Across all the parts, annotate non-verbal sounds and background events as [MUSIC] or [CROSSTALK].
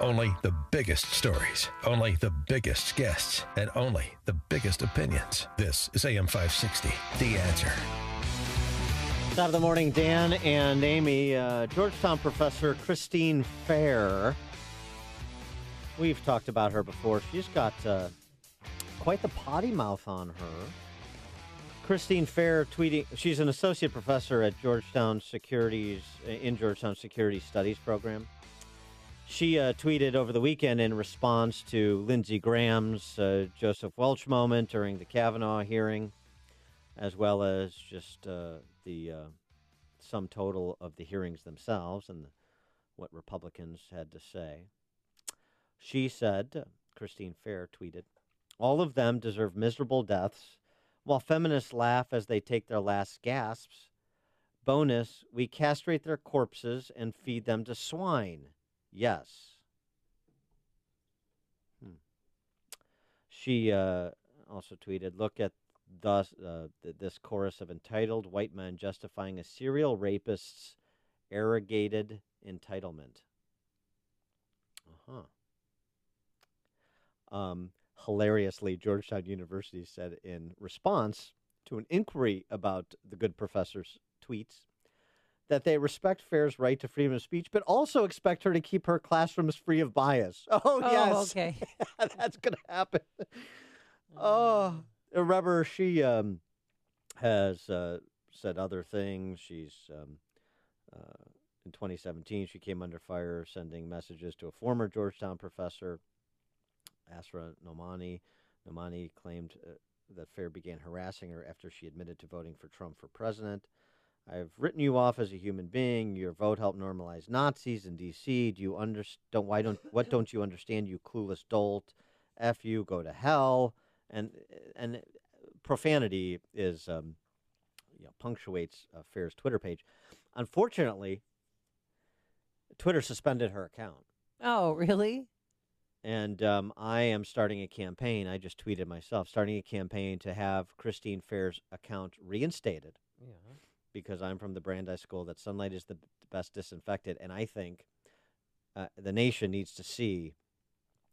Only the biggest stories, only the biggest guests, and only the biggest opinions. This is AM 560, The Answer. Top of the morning, Dan and Amy. Uh, Georgetown professor Christine Fair. We've talked about her before. She's got uh, quite the potty mouth on her. Christine Fair tweeting. She's an associate professor at Georgetown Securities in Georgetown Security Studies program. She uh, tweeted over the weekend in response to Lindsey Graham's uh, Joseph Welch moment during the Kavanaugh hearing, as well as just uh, the uh, sum total of the hearings themselves and the, what Republicans had to say. She said, Christine Fair tweeted, all of them deserve miserable deaths, while feminists laugh as they take their last gasps. Bonus, we castrate their corpses and feed them to swine. Yes. Hmm. She uh, also tweeted, "Look at thus uh, th- this chorus of entitled white men justifying a serial rapist's arrogated entitlement." Uh huh. Um, hilariously, Georgetown University said in response to an inquiry about the good professor's tweets that they respect Fair's right to freedom of speech, but also expect her to keep her classrooms free of bias. [LAUGHS] Oh, Oh, yes. okay. [LAUGHS] That's going to happen. [LAUGHS] Oh, remember, she um, has uh, said other things. She's, um, uh, in 2017, she came under fire sending messages to a former Georgetown professor, Asra Nomani. Nomani claimed uh, that Fair began harassing her after she admitted to voting for Trump for president. I've written you off as a human being. Your vote helped normalize Nazis in D.C. Do you understand? Why don't? What [LAUGHS] don't you understand? You clueless dolt. F you. Go to hell. And and profanity is um, you know, punctuates uh, Fair's Twitter page. Unfortunately, Twitter suspended her account, Oh, really? and um, I am starting a campaign. I just tweeted myself starting a campaign to have Christine Fair's account reinstated. Because I'm from the Brandeis School that sunlight is the best disinfectant, and I think uh, the nation needs to see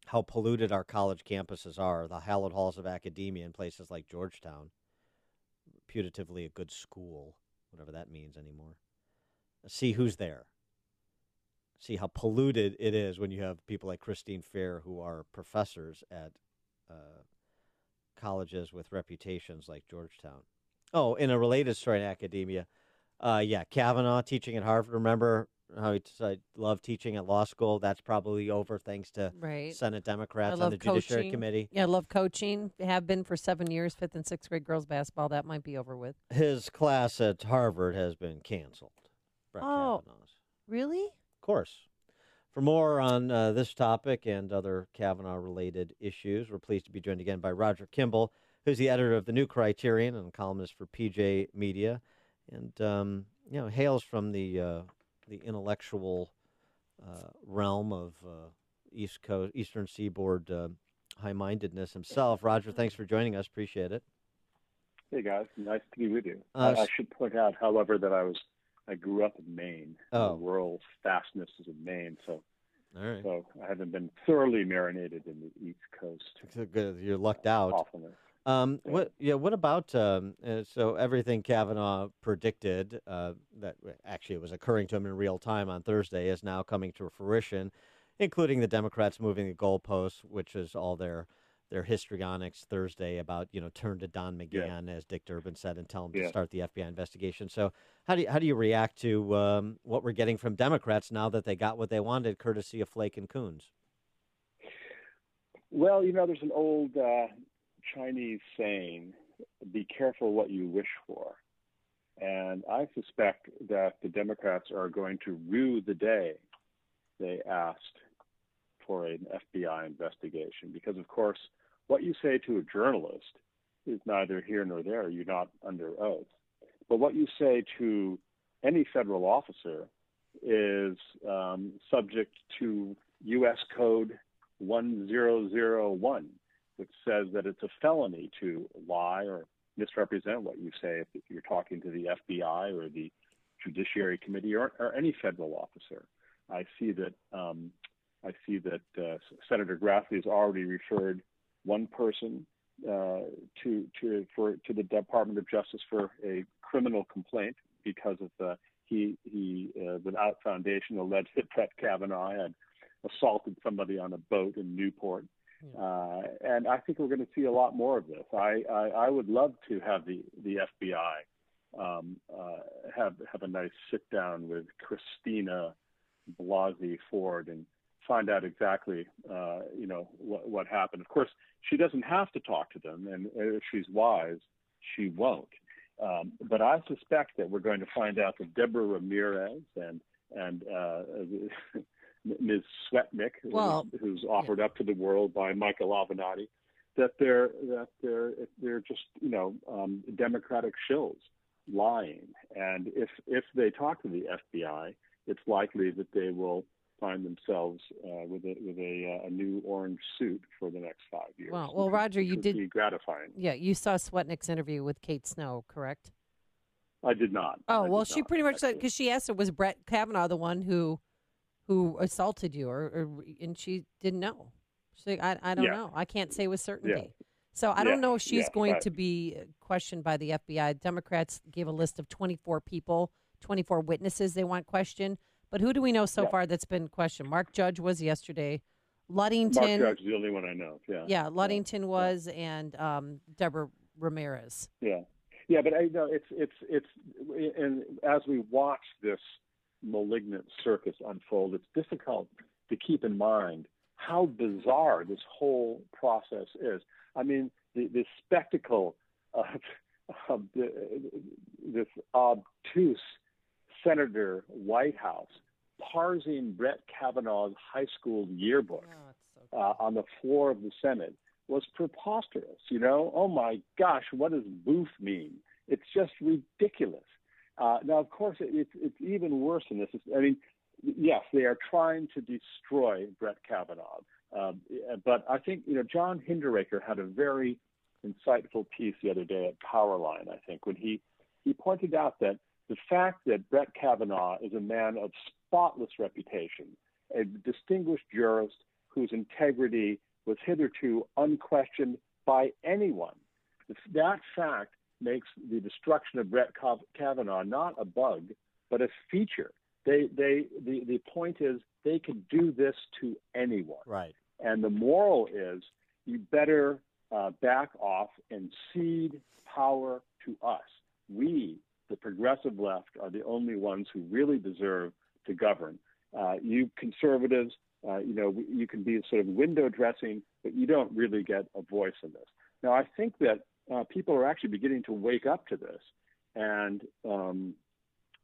how polluted our college campuses are, the hallowed halls of academia in places like Georgetown, putatively a good school, whatever that means anymore. See who's there. See how polluted it is when you have people like Christine Fair who are professors at uh, colleges with reputations like Georgetown. Oh, in a related story in academia, uh, yeah, Kavanaugh teaching at Harvard. Remember how he said, "Love teaching at law school." That's probably over thanks to Right. Senate Democrats on love the Judiciary coaching. Committee. Yeah, I love coaching. Have been for seven years, fifth and sixth grade girls basketball. That might be over with. His class at Harvard has been canceled. Brett Oh. Kavanaugh's, Really? of course. For more on uh, this topic and other Kavanaugh-related issues, we're pleased to be joined again by Roger Kimball, who's the editor of the New Criterion and columnist for PJ Media, and um, you know hails from the uh, the intellectual uh, realm of uh, East Coast, Eastern Seaboard uh, high-mindedness himself. Roger, thanks for joining us. Appreciate it. Hey guys, nice to be with you. Uh, I, I should point out, however, that I was I grew up in Maine. Oh. The rural fastness is in Maine, so All right, so I haven't been thoroughly marinated in the East Coast. So good. You're lucked out. Awfulness. Um, Yeah. what? Yeah. What about? Um, uh, so everything Kavanaugh predicted uh, that actually was occurring to him in real time on Thursday is now coming to fruition, including the Democrats moving the goalposts, which is all their their histrionics Thursday about you know turn to Don McGahn as Dick Durbin said and tell him to Yeah. start the FBI investigation. So how do you, how do you react to um, what we're getting from Democrats now that they got what they wanted, courtesy of Flake and Coons? Well, you know, there's an old uh, Chinese saying, "Be careful what you wish for," and I suspect that the Democrats are going to rue the day they asked for an FBI investigation, because of course, what you say to a journalist is neither here nor there. You're not under oath, but what you say to any federal officer is um, subject to U.S. Code 1001, which says that it's a felony to lie or misrepresent what you say if you're talking to the FBI or the Judiciary Committee or, or any federal officer. I see that um, I see that uh, Senator Grassley has already referred one person uh, to to for to the Department of Justice for a criminal complaint because of the he he uh, without foundation alleged that Brett Kavanaugh had assaulted somebody on a boat in Newport. Uh, and I think we're going to see a lot more of this. I, I, I would love to have the, the FBI um, uh, have have a nice sit down with Christina Blasey Ford and find out exactly uh, you know what, what happened. Of course, she doesn't have to talk to them, and if she's wise, she won't. Um, but I suspect that we're going to find out that Deborah Ramirez and and uh, [LAUGHS] Ms. Swetnick, well, who's, who's offered yeah. up to the world by Michael Avenatti, that they're that they're they're just you know um, Democratic shills lying. And if if they talk to the FBI, it's likely that they will find themselves uh, with a with a, uh, a, new orange suit for the next five years. Well, well, Roger, you did be gratifying. Yeah, you saw Swetnick's interview with Kate Snow, correct? I did not. Oh I well, she not, pretty much said because she asked her was Brett Kavanaugh the one who who assaulted you, or, or and she didn't know. Like, I I don't yeah. know. I can't say with certainty. Yeah. So I don't know if she's going right. to be questioned by the FBI. Democrats gave a list of 24 people, 24 witnesses they want questioned. But who do we know so far that's been questioned? Mark Judge was yesterday. Ludington. Mark Judge is the only one I know. Yeah. Yeah, Ludington was, and um, Deborah Ramirez. Yeah, yeah, but I know it's it's it's and as we watch this malignant circus unfold, it's difficult to keep in mind how bizarre this whole process is. I mean, the, the spectacle of, of the, this obtuse Senator Whitehouse parsing Brett Kavanaugh's high school yearbook Oh, so uh, on the floor of the Senate was preposterous. You know, oh my gosh, what does boof mean? It's just ridiculous. Uh, now, of course, it, it's it's even worse than this. It's, I mean, yes, they are trying to destroy Brett Kavanaugh, um, but I think you know John Hinderaker had a very insightful piece the other day at Powerline. I think when he he pointed out that the fact that Brett Kavanaugh is a man of spotless reputation, a distinguished jurist whose integrity was hitherto unquestioned by anyone, that fact makes the destruction of Brett Kavanaugh not a bug, but a feature. They, they, the, the point is they could do this to anyone. Right. And the moral is you better uh, back off and cede power to us. We, the progressive left, are the only ones who really deserve to govern. Uh, you conservatives, uh, you know, you can be sort of window dressing, but you don't really get a voice in this. Now, I think that uh, people are actually beginning to wake up to this. And, um,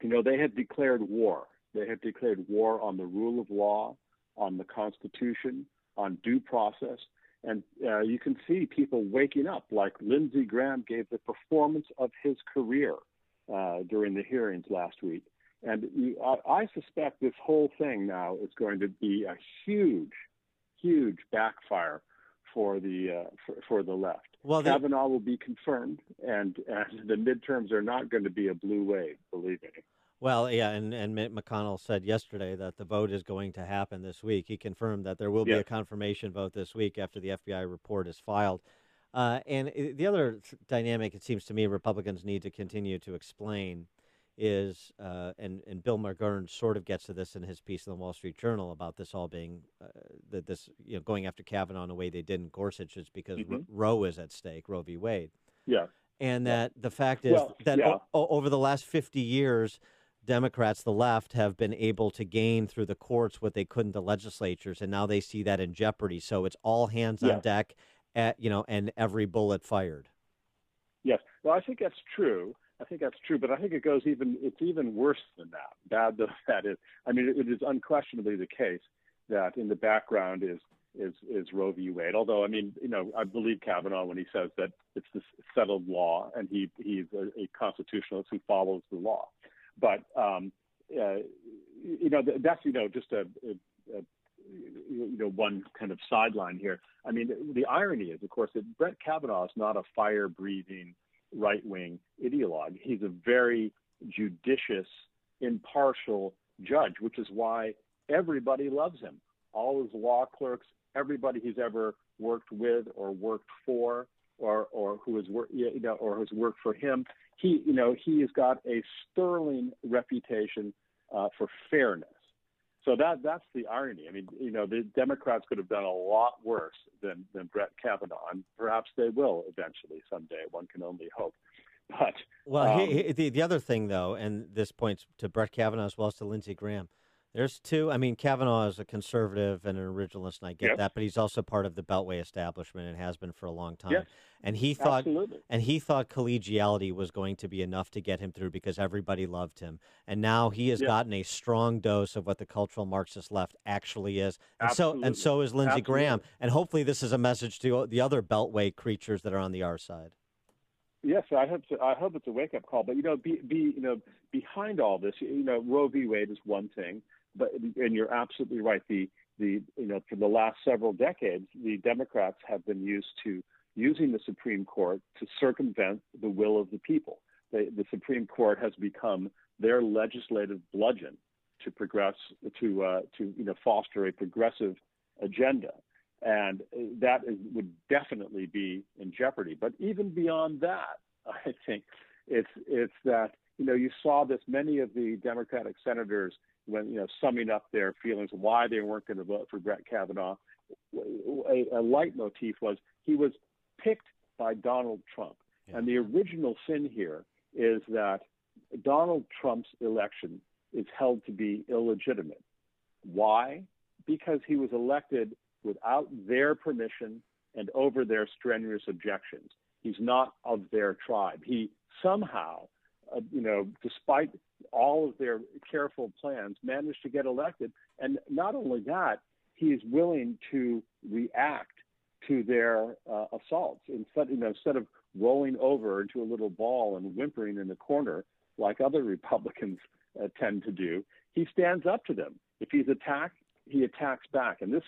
you know, they have declared war. They have declared war on the rule of law, on the Constitution, on due process. And uh, you can see people waking up, like Lindsey Graham gave the performance of his career uh, during the hearings last week. And I, I suspect this whole thing now is going to be a huge, huge backfire for the uh, for, for the left. Well, the- Kavanaugh will be confirmed, and, and the midterms are not going to be a blue wave, believe me. Well, yeah, and, and Mitch McConnell said yesterday that the vote is going to happen this week. He confirmed that there will be a confirmation vote this week after the FBI report is filed. Uh, and the other dynamic, it seems to me, Republicans need to continue to explain is, uh, and, and Bill McGurn sort of gets to this in his piece in the Wall Street Journal about this all being, uh, that this, you know, going after Kavanaugh in a way they did in Gorsuch is because Ro- Mhm. Roe is at stake, Roe v. Wade Yeah. and that the fact is Well, that yeah. o- over the last 50 years democrats the left have been able to gain through the courts what they couldn't the legislatures and now they see that in jeopardy so it's all hands Yeah. on deck at you know and every bullet fired Yes. Well, I think that's true. I think that's true, but I think it goes even. It's even worse than that. Bad though [LAUGHS] that is. I mean, it, is unquestionably the case that in the background is is is Roe v. Wade. Although, I mean, you know, I believe Kavanaugh when he says that it's this settled law, and he he's a, a constitutionalist who follows the law. But um, uh, you know, that's you know just a, a, a you know one kind of sideline here. I mean, the irony is, of course, that Brett Kavanaugh is not a fire-breathing right-wing ideologue. He's a very judicious, impartial judge, which is why everybody loves him. all his law clerks, everybody he's ever worked with or worked for, or or who has worked you know or has worked for him. He you know he has got a sterling reputation uh, for fairness. So that that's the irony. I mean, you know, the Democrats could have done a lot worse than than Brett Kavanaugh, and perhaps they will eventually someday. One can only hope. But well, um, he, he, the the other thing though, and this points to Brett Kavanaugh as well as to Lindsey Graham. There's two. I mean, Kavanaugh is a conservative and an originalist, and I get Yep. that. But he's also part of the Beltway establishment and has been for a long time. Yes, and he thought, absolutely. and he thought collegiality was going to be enough to get him through because everybody loved him. And now he has Yeah. gotten a strong dose of what the cultural Marxist left actually is. And so, and so is Lindsey Graham. And hopefully, this is a message to the other Beltway creatures that are on the R side. Yes, I hope so. I hope it's a wake up call. But you know, be, be you know behind all this, you know, Roe v. Wade is one thing, but and you're absolutely right. The the you know for the last several decades, the Democrats have been used to using the Supreme Court to circumvent the will of the people. The, the Supreme Court has become their legislative bludgeon to progress to uh, to you know foster a progressive agenda and that is, would definitely be in jeopardy. But even beyond that, [LAUGHS] I think it's it's that you know you saw this many of the Democratic senators when you know summing up their feelings why they weren't going to vote for Brett Kavanaugh. A, a leitmotif was he was picked by Donald Trump, Yeah. and the original sin here is that Donald Trump's election is held to be illegitimate. Why? Because he was elected without their permission and over their strenuous objections. He's not of their tribe. He somehow, uh, you know, despite all of their careful plans, managed to get elected. And not only that, he is willing to react to their uh, assaults instead, you know, instead of rolling over into a little ball and whimpering in the corner like other [LAUGHS] Republicans uh, tend to do. He stands up to them. If he's attacked, he attacks back. And this,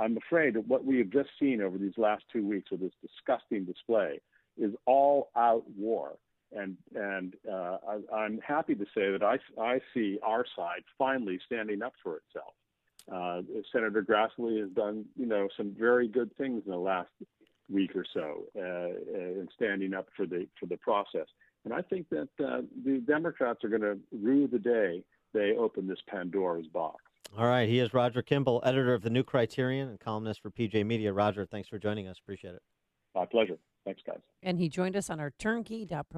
I'm afraid, what we have just seen over these last two weeks with this disgusting display is all out war. And and uh, I, I'm happy to say that I, I see our side finally standing up for itself. Uh, Senator Grassley has done, you know, some very good things in the last week or so uh, in standing up for the for the process. And I think that uh, the Democrats are going to rue the day they open this Pandora's box. All right, he is Roger Kimball, editor of the New Criterion and columnist for PJ Media. Roger, thanks for joining us. Appreciate it. My pleasure. Thanks, guys. And he joined us on our turnkey.pro